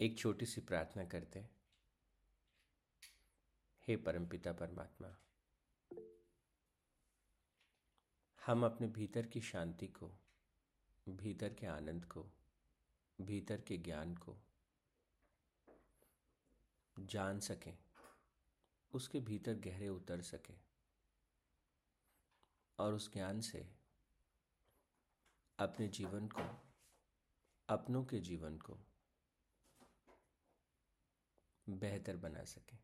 एक छोटी सी प्रार्थना करते हैं। हे परमपिता परमात्मा, हम अपने भीतर की शांति को, भीतर के आनंद को, भीतर के ज्ञान को जान सकें, उसके भीतर गहरे उतर सकें और उस ज्ञान से अपने जीवन को, अपनों के जीवन को बेहतर बना सकें।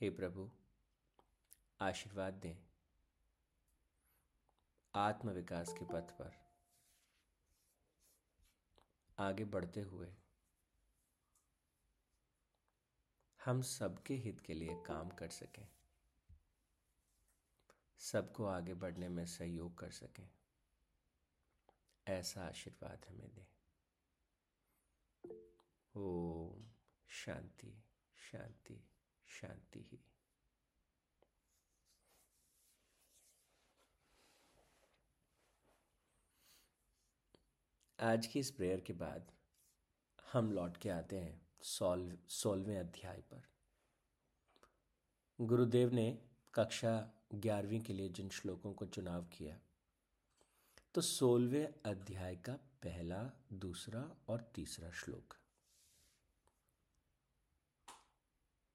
हे प्रभु, आशीर्वाद दें। आत्म विकास के पथ पर। आगे बढ़ते हुए। हम सबके हित के लिए काम कर सकें। सबको आगे बढ़ने में सहयोग कर सकें। ऐसा आशीर्वाद हमें दें। ओम शांति शांति शांति ही। आज की इस प्रेयर के बाद हम लौट के आते हैं सोल्व सोलहवें अध्याय पर। गुरुदेव ने कक्षा ग्यारहवीं के लिए जिन श्लोकों को चुनाव किया तो सोलहवें अध्याय का पहला, दूसरा और तीसरा श्लोक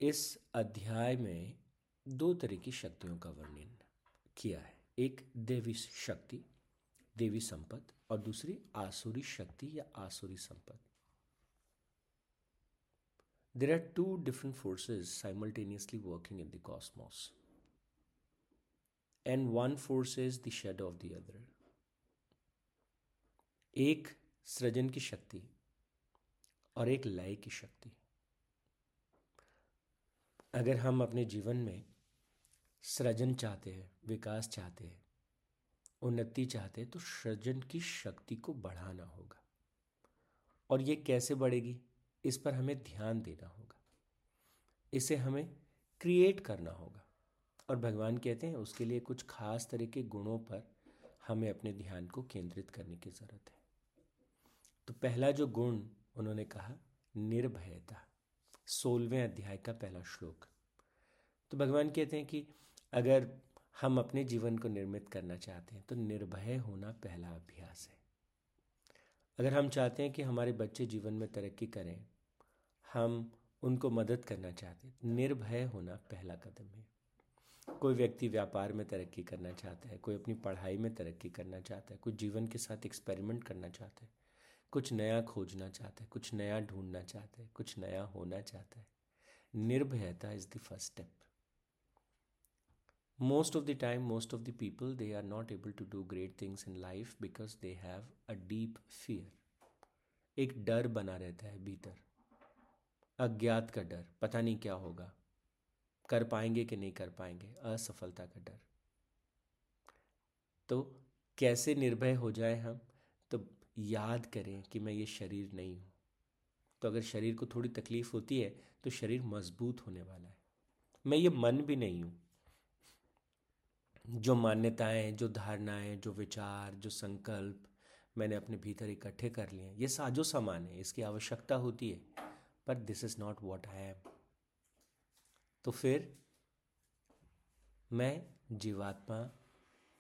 इस अध्याय में दो तरह की शक्तियों का वर्णन किया है। एक देवी शक्ति, देवी संपत्ति और दूसरी आसुरी शक्ति या आसुरी संपद there are two different forces simultaneously working in the cosmos and one force is the shade of the other एक सृजन की शक्ति और एक लय की शक्ति। अगर हम अपने जीवन में सृजन चाहते हैं, विकास चाहते हैं, उन्नति चाहते हैं तो सृजन की शक्ति को बढ़ाना होगा। और ये कैसे बढ़ेगी? इस पर हमें ध्यान देना होगा। इसे हमें क्रिएट करना होगा। और भगवान कहते हैं, उसके लिए कुछ खास तरह के गुणों पर हमें अपने ध्यान को केंद्रित करने की ज़रूरत है। तो पहला जो गुण उन्होंने कहा, निर्भयता। सोलवें अध्याय का पहला श्लोक। तो भगवान कहते हैं कि अगर हम अपने जीवन को निर्मित करना चाहते हैं तो निर्भय होना पहला अभ्यास है। अगर हम चाहते हैं कि हमारे बच्चे जीवन में तरक्की करें, हम उनको मदद करना चाहते हैं, निर्भय होना पहला कदम है। कोई व्यक्ति व्यापार में तरक्की करना चाहता है, कोई अपनी पढ़ाई में तरक्की करना चाहता है, कोई जीवन के साथ एक्सपेरिमेंट करना चाहता है कुछ नया खोजना चाहता है, कुछ नया ढूंढना चाहता है, कुछ नया होना चाहता है। निर्भयता is the first step most of the time, most of the people, they are not able to do great things in life because they have a deep fear. एक डर बना रहता है भीतर। अज्ञात का डर, पता नहीं क्या होगा। कर पाएँगे कि नहीं कर पाएँगे? असफलता का डर। तो कैसे निर्भय हो जाए हम? याद करें कि मैं ये शरीर नहीं हूँ। तो अगर शरीर को थोड़ी तकलीफ़ होती है तो शरीर मज़बूत होने वाला है। मैं ये मन भी नहीं हूँ। जो मान्यताएँ, जो धारणाएँ, जो विचार, जो संकल्प मैंने अपने भीतर इकट्ठे कर लिए ये साजो सामान है, इसकी आवश्यकता होती है। पर this is not what I am तो फिर मैं जीवात्मा,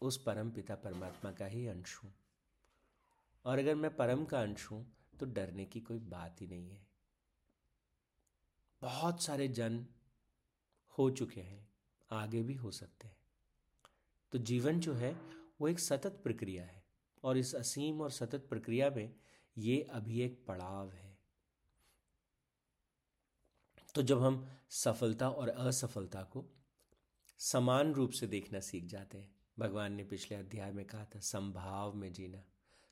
उस परम पिता परमात्मा का ही अंश हूँ। और अगर मैं परम का अंश हूँ तो डरने की कोई बात ही नहीं है। बहुत सारे जन हो चुके हैं, आगे भी हो सकते हैं। तो जीवन जो है, वो एक सतत प्रक्रिया है, और इस असीम और सतत प्रक्रिया में ये अभी एक पड़ाव है। तो जब हम सफलता और असफलता को समान रूप से देखना सीख जाते हैं, भगवान ने पिछले अध्याय में कहा था, संभाव में जीना।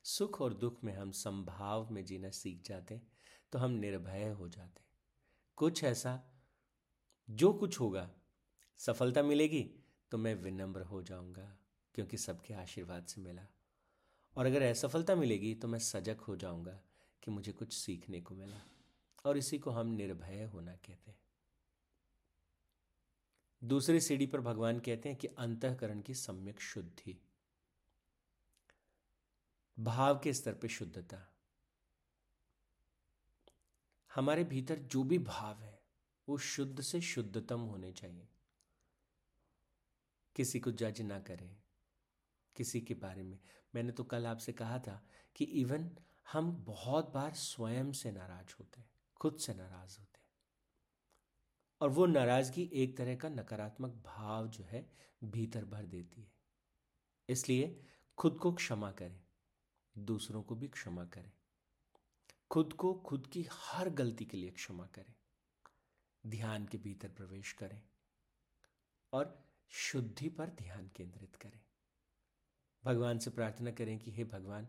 सुख और दुख में हम संभाव में जीना सीख जाते तो हम निर्भय हो जाते कुछ ऐसा, जो कुछ होगा, सफलता मिलेगी तो मैं विनम्र हो जाऊँगा, क्योंकि सबके आशीर्वाद से मिला। और अगर असफलता मिलेगी तो मैं सजग हो जाऊँगा कि मुझे कुछ सीखने को मिला, और इसी को हम निर्भय होना कहते हैं। दूसरी सीढ़ी पर भगवान कहते हैं कि अंतकरण की सम्यक शुद्धि। भाव के स्तर पे शुद्धता। हमारे भीतर जो भी भाव है, वो शुद्ध से शुद्धतम होने चाहिए। किसी को जज ना करें, किसी के बारे में। मैंने तो कल आपसे कहा था कि इवन हम बहुत बार स्वयं से नाराज़ होते हैं, खुद से नाराज़ होते हैं। और वो नाराज़गी एक तरह का नकारात्मक भाव जो है, भीतर भर देती है। इसलिए खुद को क्षमा करें। दूसरों को भी क्षमा करें। खुद को खुद की हर गलती के लिए क्षमा करें। ध्यान के भीतर प्रवेश करें और शुद्धि पर ध्यान केंद्रित करें। भगवान से प्रार्थना करें कि, हे भगवान,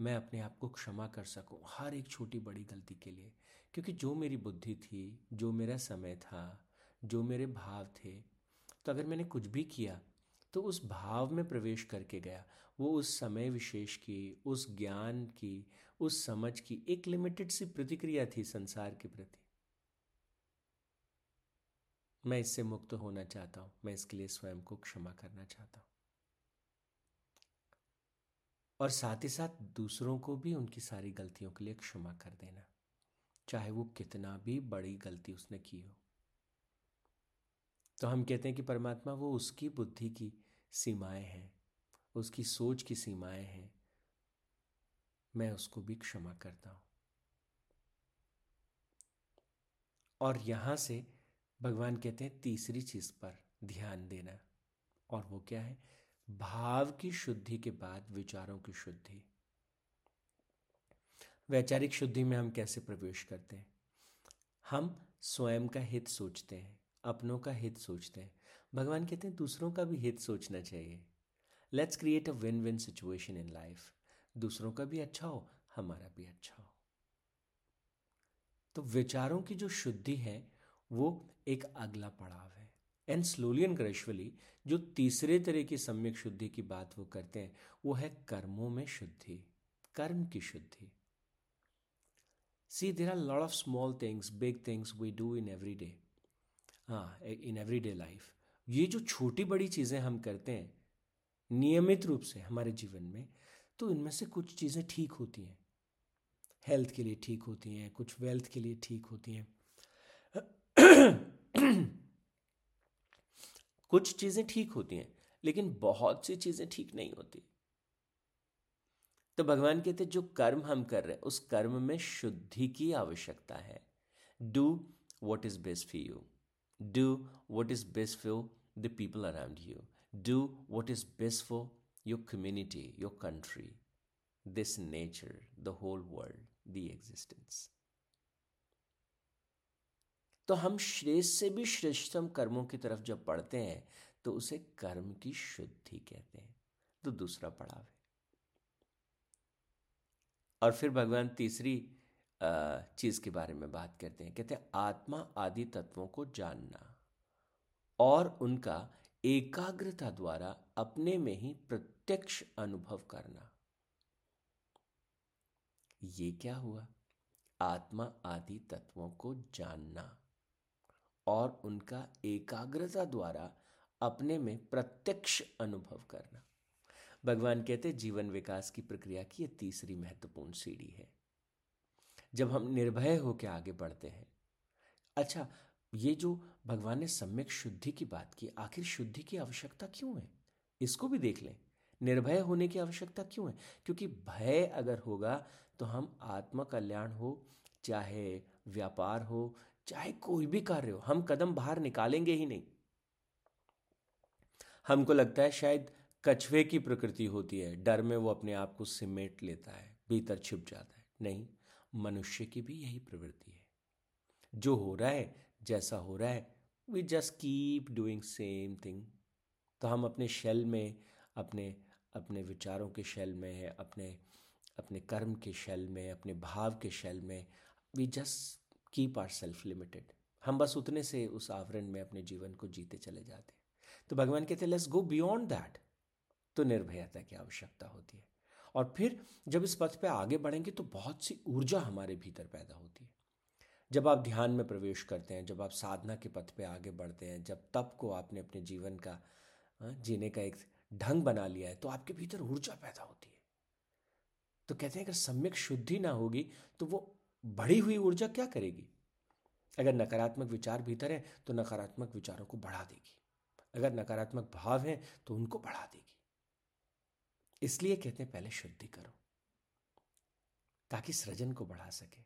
मैं अपने आप को क्षमा कर सकूँ हर एक छोटी बड़ी गलती के लिए। क्योंकि जो मेरी बुद्धि थी, जो मेरा समय था, जो मेरे भाव थे तो अगर मैंने कुछ भी किया तो उस भाव में प्रवेश करके गया। वो उस समय विशेष की, उस ज्ञान की, उस समझ की एक लिमिटेड सी प्रतिक्रिया थी संसार के प्रति। मैं इससे मुक्त होना चाहता हूँ। मैं इसके लिए स्वयं को क्षमा करना चाहता हूँ। और साथ ही साथ दूसरों को भी उनकी सारी गलतियों के लिए क्षमा कर देना। चाहे वो कितना भी बड़ी गलती उसने की हो। तो हम कहते हैं कि परमात्मा वो उसकी बुद्धि की सीमाएँ हैं, उसकी सोच की सीमाएँ हैं। मैं उसको भी क्षमा करता हूँ। और यहाँ से भगवान कहते हैं तीसरी चीज़ पर ध्यान देना। और वो क्या है? भाव की शुद्धि के बाद विचारों की शुद्धि। वैचारिक शुद्धि में हम कैसे प्रवेश करते हैं? हम स्वयं का हित सोचते हैं। अपनों का हित सोचते हैं। भगवान कहते हैं, दूसरों का भी हित सोचना चाहिए। Let's create a win win situation in life दूसरों का भी अच्छा हो, हमारा भी अच्छा हो. तो विचारों की जो शुद्धि है, वो एक अगला पड़ाव है। एंड स्लोली एंड ग्रेजुअली जो तीसरे तरह की सम्यक शुद्धि की बात वो करते हैं, वो है कर्मों में शुद्धि, कर्म की शुद्धि। See there are lot of small things big things we do in every day हाँ इन एवरी डे लाइफ ये जो छोटी बड़ी चीज़ें हम करते हैं, नियमित रूप से हमारे जीवन में तो इनमें से कुछ चीज़ें ठीक होती हैं। हेल्थ के लिए ठीक होती हैं, कुछ वेल्थ के लिए ठीक होती हैं। कुछ चीज़ें ठीक होती हैं, लेकिन बहुत सी चीज़ें ठीक नहीं होती। तो भगवान कहते जो कर्म हम कर रहे हैं, उस कर्म में शुद्धि की आवश्यकता है। Do what is best for you do what is best for the people around you do what is best for your community your country this nature the whole world the existence तो हम श्रेष्ठ से भी श्रेष्ठतम कर्मों की तरफ़ जब बढ़ते हैं तो उसे कर्म की शुद्धि कहते हैं। तो दूसरा पड़ाव है। और फिर भगवान तीसरी चीज़ के बारे में बात करते हैं। कहते हैं, आत्मा आदि तत्वों को जानना और उनका एकाग्रता द्वारा अपने में ही प्रत्यक्ष अनुभव करना। ये क्या हुआ? आत्मा आदि तत्वों को जानना और उनका एकाग्रता द्वारा अपने में प्रत्यक्ष अनुभव करना। भगवान कहते जीवन विकास की प्रक्रिया की यह तीसरी महत्वपूर्ण सीढ़ी है। जब हम निर्भय होकर आगे बढ़ते हैं। अच्छा ये जो भगवान ने सम्यक शुद्धि की बात की, आखिर शुद्धि की आवश्यकता क्यों है? इसको भी देख लें। निर्भय होने की आवश्यकता क्यों है? क्योंकि भय अगर होगा तो हम आत्म कल्याण हो, चाहे व्यापार हो, चाहे कोई भी कार्य हो, हम कदम बाहर निकालेंगे ही नहीं। हमको लगता है शायद कछुए की प्रकृति होती है, डर में वो अपने आप को सिमेट लेता है, भीतर छिप जाता है। नहीं। मनुष्य की भी यही प्रवृत्ति है। जो हो रहा है, जैसा हो रहा है we just keep doing same thing तो हम अपने शेल में, अपने अपने विचारों के शेल में अपने अपने कर्म के शेल में, अपने भाव के शेल में we just keep our self limited हम बस उतने से उस आवरण में अपने जीवन को जीते चले जाते हैं। तो भगवान कहते लेट्स गो बियॉन्ड दैट तो निर्भयता की आवश्यकता होती है। और फिर जब इस पथ पे आगे बढ़ेंगे तो बहुत सी ऊर्जा हमारे भीतर पैदा होती है। जब आप ध्यान में प्रवेश करते हैं जब आप साधना के पथ पे आगे बढ़ते हैं जब तप को आपने अपने जीवन का हाँ, जीने का एक ढंग बना लिया है तो आपके भीतर ऊर्जा पैदा होती है। तो कहते हैं अगर सम्यक शुद्धि ना होगी तो वो बढ़ी हुई ऊर्जा क्या करेगी? अगर नकारात्मक विचार भीतर है तो नकारात्मक विचारों को बढ़ा देगी। अगर नकारात्मक भाव है तो उनको बढ़ा देगी। इसलिए कहते हैं पहले शुद्धि करो, ताकि सृजन को बढ़ा सके,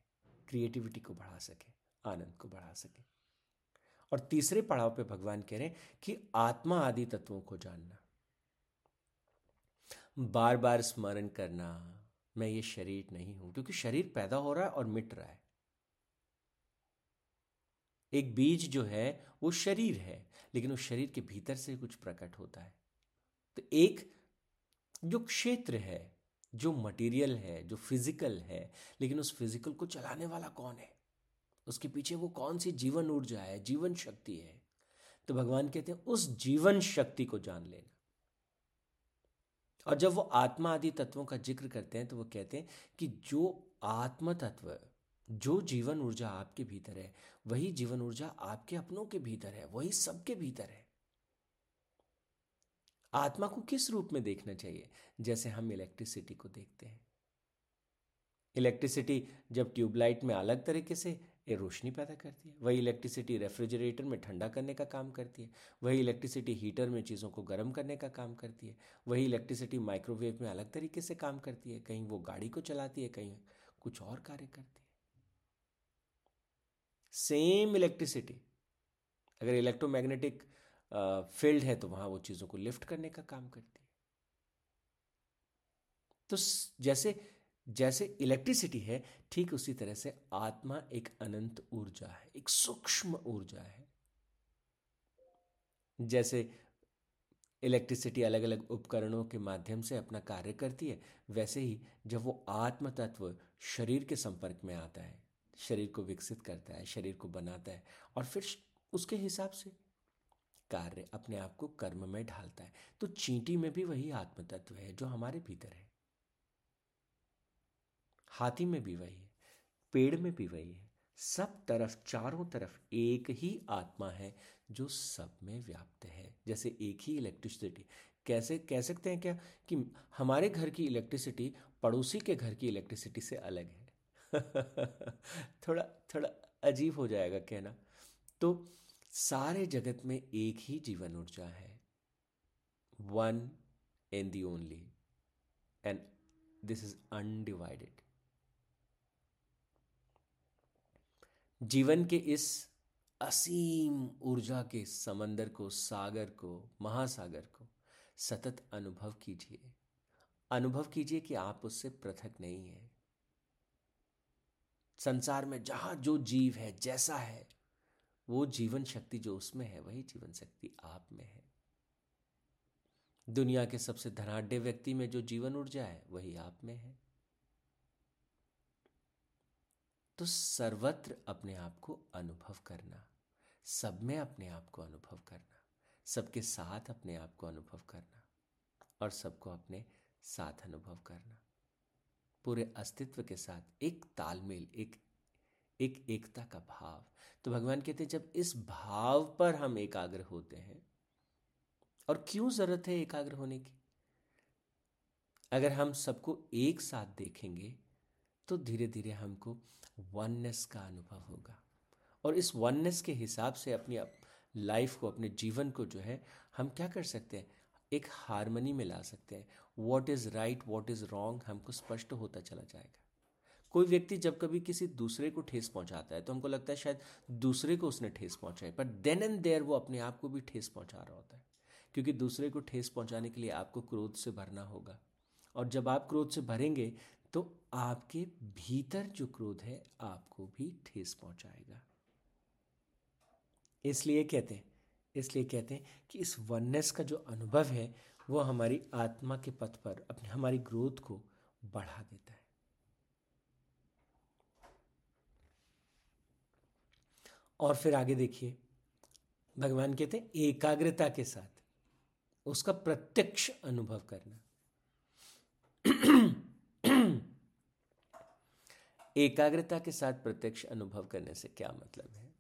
क्रिएटिविटी को बढ़ा सके, आनंद को बढ़ा सके। और तीसरे पड़ाव पे भगवान कह रहे हैं कि आत्मा आदि तत्वों को जानना बार बार स्मरण करना, मैं ये शरीर नहीं हूँ, क्योंकि शरीर पैदा हो रहा है और मिट रहा है। एक बीज जो है, वो शरीर है, लेकिन उस शरीर के भीतर से कुछ प्रकट होता है। तो एक जो क्षेत्र है, जो मटेरियल है, जो फ़िज़िकल है, लेकिन उस फ़िज़िकल को चलाने वाला कौन है? उसके पीछे वो कौन सी जीवन ऊर्जा है, जीवन शक्ति है? तो भगवान कहते हैं, उस जीवन शक्ति को जान लेना। और जब वो आत्मा आदि तत्वों का ज़िक्र करते हैं तो वो कहते हैं कि जो आत्म तत्व, जो जीवन ऊर्जा आपके भीतर है, वही जीवन ऊर्जा आपके अपनों के भीतर है, वही सबके भीतर है। आत्मा को किस रूप में देखना चाहिए? जैसे हम इलेक्ट्रिसिटी को देखते हैं। इलेक्ट्रिसिटी जब ट्यूबलाइट में अलग तरीके से ये रोशनी पैदा करती है, वही इलेक्ट्रिसिटी रेफ्रिजरेटर में ठंडा करने का काम करती है, वही इलेक्ट्रिसिटी हीटर में चीज़ों को गर्म करने का काम करती है, वही इलेक्ट्रिसिटी माइक्रोवेव में अलग तरीके से काम करती है, कहीं वो गाड़ी को चलाती है, कहीं कुछ और कार्य करती है। सेम इलेक्ट्रिसिटी अगर इलेक्ट्रोमैग्नेटिक फ़ील्ड है तो वहाँ वो चीज़ों को लिफ्ट करने का काम करती है। तो जैसे जैसे इलेक्ट्रिसिटी है, ठीक उसी तरह से आत्मा एक अनंत ऊर्जा है, एक सूक्ष्म ऊर्जा है। जैसे इलेक्ट्रिसिटी अलग अलग उपकरणों के माध्यम से अपना कार्य करती है, वैसे ही जब वो आत्म तत्व शरीर के संपर्क में आता है, शरीर को विकसित करता है, शरीर को बनाता है और फिर उसके हिसाब से कार्य अपने आप को कर्म में ढालता है। तो चींटी में भी वही आत्म तत्व है जो हमारे भीतर है। हाथी में भी वही है, पेड़ में भी वही है। सब तरफ़, चारों तरफ़ एक ही आत्मा है जो सब में व्याप्त है। जैसे एक ही इलेक्ट्रिसिटी कैसे, कह सकते हैं क्या कि हमारे घर की इलेक्ट्रिसिटी पड़ोसी के घर की इलेक्ट्रिसिटी से अलग है। थोड़ा थोड़ा अजीब हो जाएगा कहना। तो सारे जगत में एक ही जीवन ऊर्जा है। One and the only and this is undivided जीवन के इस असीम ऊर्जा के समंदर को, सागर को, महासागर को सतत अनुभव कीजिए। अनुभव कीजिए कि आप उससे पृथक नहीं है। संसार में जहाँ जो जीव है, जैसा है वो जीवन शक्ति जो उसमें है, वही जीवन शक्ति आप में है। दुनिया के सबसे धनाढ़ व्यक्ति में जो जीवन ऊर्जा है, वही आप में है। तो सर्वत्र अपने आप को अनुभव करना, सब में अपने आप को अनुभव करना, सबके साथ अपने आप को अनुभव करना और सबको अपने साथ अनुभव करना। पूरे अस्तित्व के साथ एक तालमेल, एक एक एकता का भाव। तो भगवान कहते हैं, जब इस भाव पर हम एकाग्र होते हैं, और क्यों ज़रूरत है एकाग्र होने की? अगर हम सबको एक साथ देखेंगे तो धीरे धीरे हमको वननेस का अनुभव होगा। और इस वननेस के हिसाब से अपनी लाइफ को, अपने जीवन को जो है, हम क्या कर सकते हैं? एक हारमोनी में ला सकते हैं। What is right what is wrong हमको स्पष्ट होता चला जाएगा। कोई व्यक्ति जब कभी किसी दूसरे को ठेस पहुंचाता है तो हमको लगता है शायद दूसरे को उसने ठेस पहुंचाई पर देन एंड देयर वो अपने आप को भी ठेस पहुँचा रहा होता है, क्योंकि दूसरे को ठेस पहुँचाने के लिए आपको क्रोध से भरना होगा। और जब आप क्रोध से भरेंगे तो आपके भीतर जो क्रोध है, आपको भी ठेस पहुंचाएगा। इसलिए कहते हैं, इसलिए कहते हैं कि इस वननेस का जो अनुभव है, वो हमारी आत्मा के पथ पर, अपने, हमारी ग्रोथ को बढ़ा देता है। और फिर आगे देखिए, भगवान कहते हैं एकाग्रता के साथ, उसका प्रत्यक्ष अनुभव करना। एकाग्रता के साथ प्रत्यक्ष अनुभव करने से क्या मतलब है?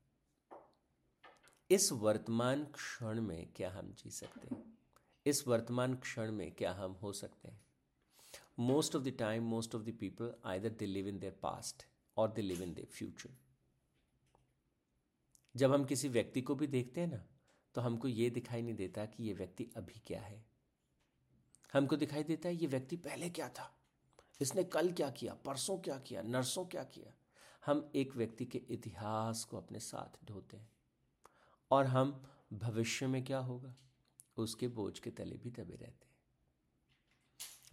इस वर्तमान क्षण में क्या हम जी सकते हैं? इस वर्तमान क्षण में क्या हम हो सकते हैं? Most of the time most of the people either they live in their past or they live in their future जब हम किसी व्यक्ति को भी देखते हैं ना तो हमको ये दिखाई नहीं देता कि ये व्यक्ति अभी क्या है। हमको दिखाई देता है ये व्यक्ति पहले क्या था, इसने कल क्या किया, परसों क्या किया, नरसों क्या किया। हम एक व्यक्ति के इतिहास को अपने साथ ढोते हैं और हम भविष्य में क्या होगा, उसके बोझ के तले भी दबे रहते हैं।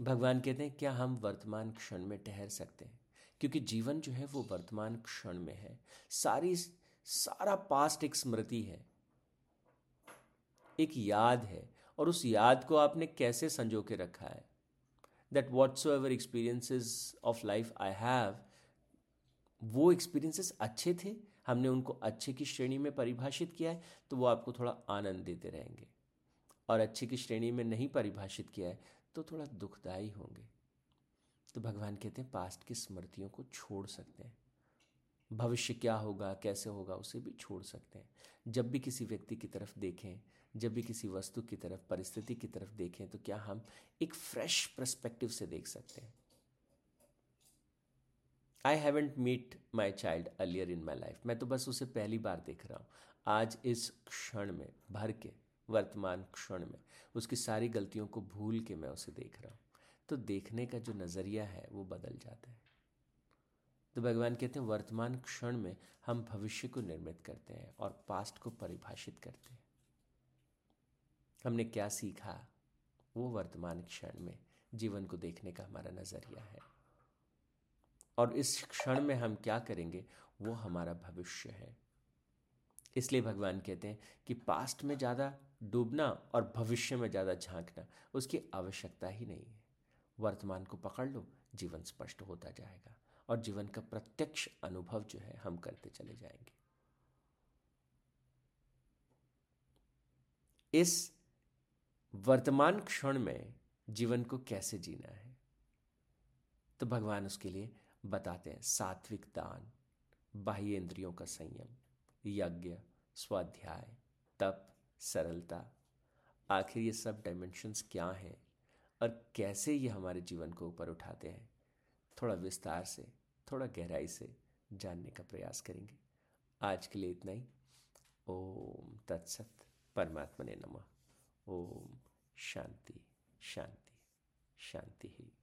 भगवान कहते हैं, क्या हम वर्तमान क्षण में ठहर सकते हैं? क्योंकि जीवन जो है वो वर्तमान क्षण में है। सारी सारा पास्ट एक स्मृति है। एक याद है और उस याद को आपने कैसे संजो के रखा है? That whatsoever experiences of life I have वो एक्सपीरियंसेस अच्छे थे? हमने उनको अच्छे की श्रेणी में परिभाषित किया है तो वो आपको थोड़ा आनंद देते रहेंगे। और अच्छे की श्रेणी में नहीं परिभाषित किया है तो थोड़ा दुखदायी होंगे। तो भगवान कहते हैं पास्ट की स्मृतियों को छोड़ सकते हैं। भविष्य क्या होगा, कैसे होगा, उसे भी छोड़ सकते हैं। जब भी किसी व्यक्ति की तरफ़ देखें, जब भी किसी वस्तु की तरफ़, परिस्थिति की तरफ़ देखें तो क्या हम एक फ्रेश परस्पेक्टिव से देख सकते हैं? I haven't meet my child earlier in my life मैं तो बस उसे पहली बार देख रहा हूँ। आज इस क्षण में, भर के, वर्तमान क्षण में, उसकी सारी गलतियों को भूल के मैं उसे देख रहा हूँ। तो देखने का जो नज़रिया है, वो बदल जाता है। तो भगवान कहते हैं, वर्तमान क्षण में हम भविष्य को निर्मित करते हैं और पास्ट को परिभाषित करते हैं। हमने क्या सीखा? वो वर्तमान क्षण में, जीवन को देखने का हमारा नज़रिया है। और इस क्षण में हम क्या करेंगे? वो हमारा भविष्य है। इसलिए भगवान कहते हैं कि पास्ट में ज़्यादा डूबना और भविष्य में ज़्यादा झांकना, उसकी आवश्यकता ही नहीं है। वर्तमान को पकड़ लो, जीवन स्पष्ट होता जाएगा। और जीवन का प्रत्यक्ष अनुभव जो है हम करते चले जाएँगे। इस वर्तमान क्षण में जीवन को कैसे जीना है? तो भगवान उसके लिए बताते हैं, सात्विक दान, बाह्य इंद्रियों का संयम, यज्ञ, स्वाध्याय, तप, सरलता। आखिर ये सब डायमेंशंस क्या हैं? और कैसे ये हमारे जीवन को ऊपर उठाते हैं? थोड़ा विस्तार से थोड़ा गहराई से जानने का प्रयास करेंगे। आज के लिए इतना ही। ओम तत्सत परमात्मा ने नमः। ओम शांति शांति शांति ही।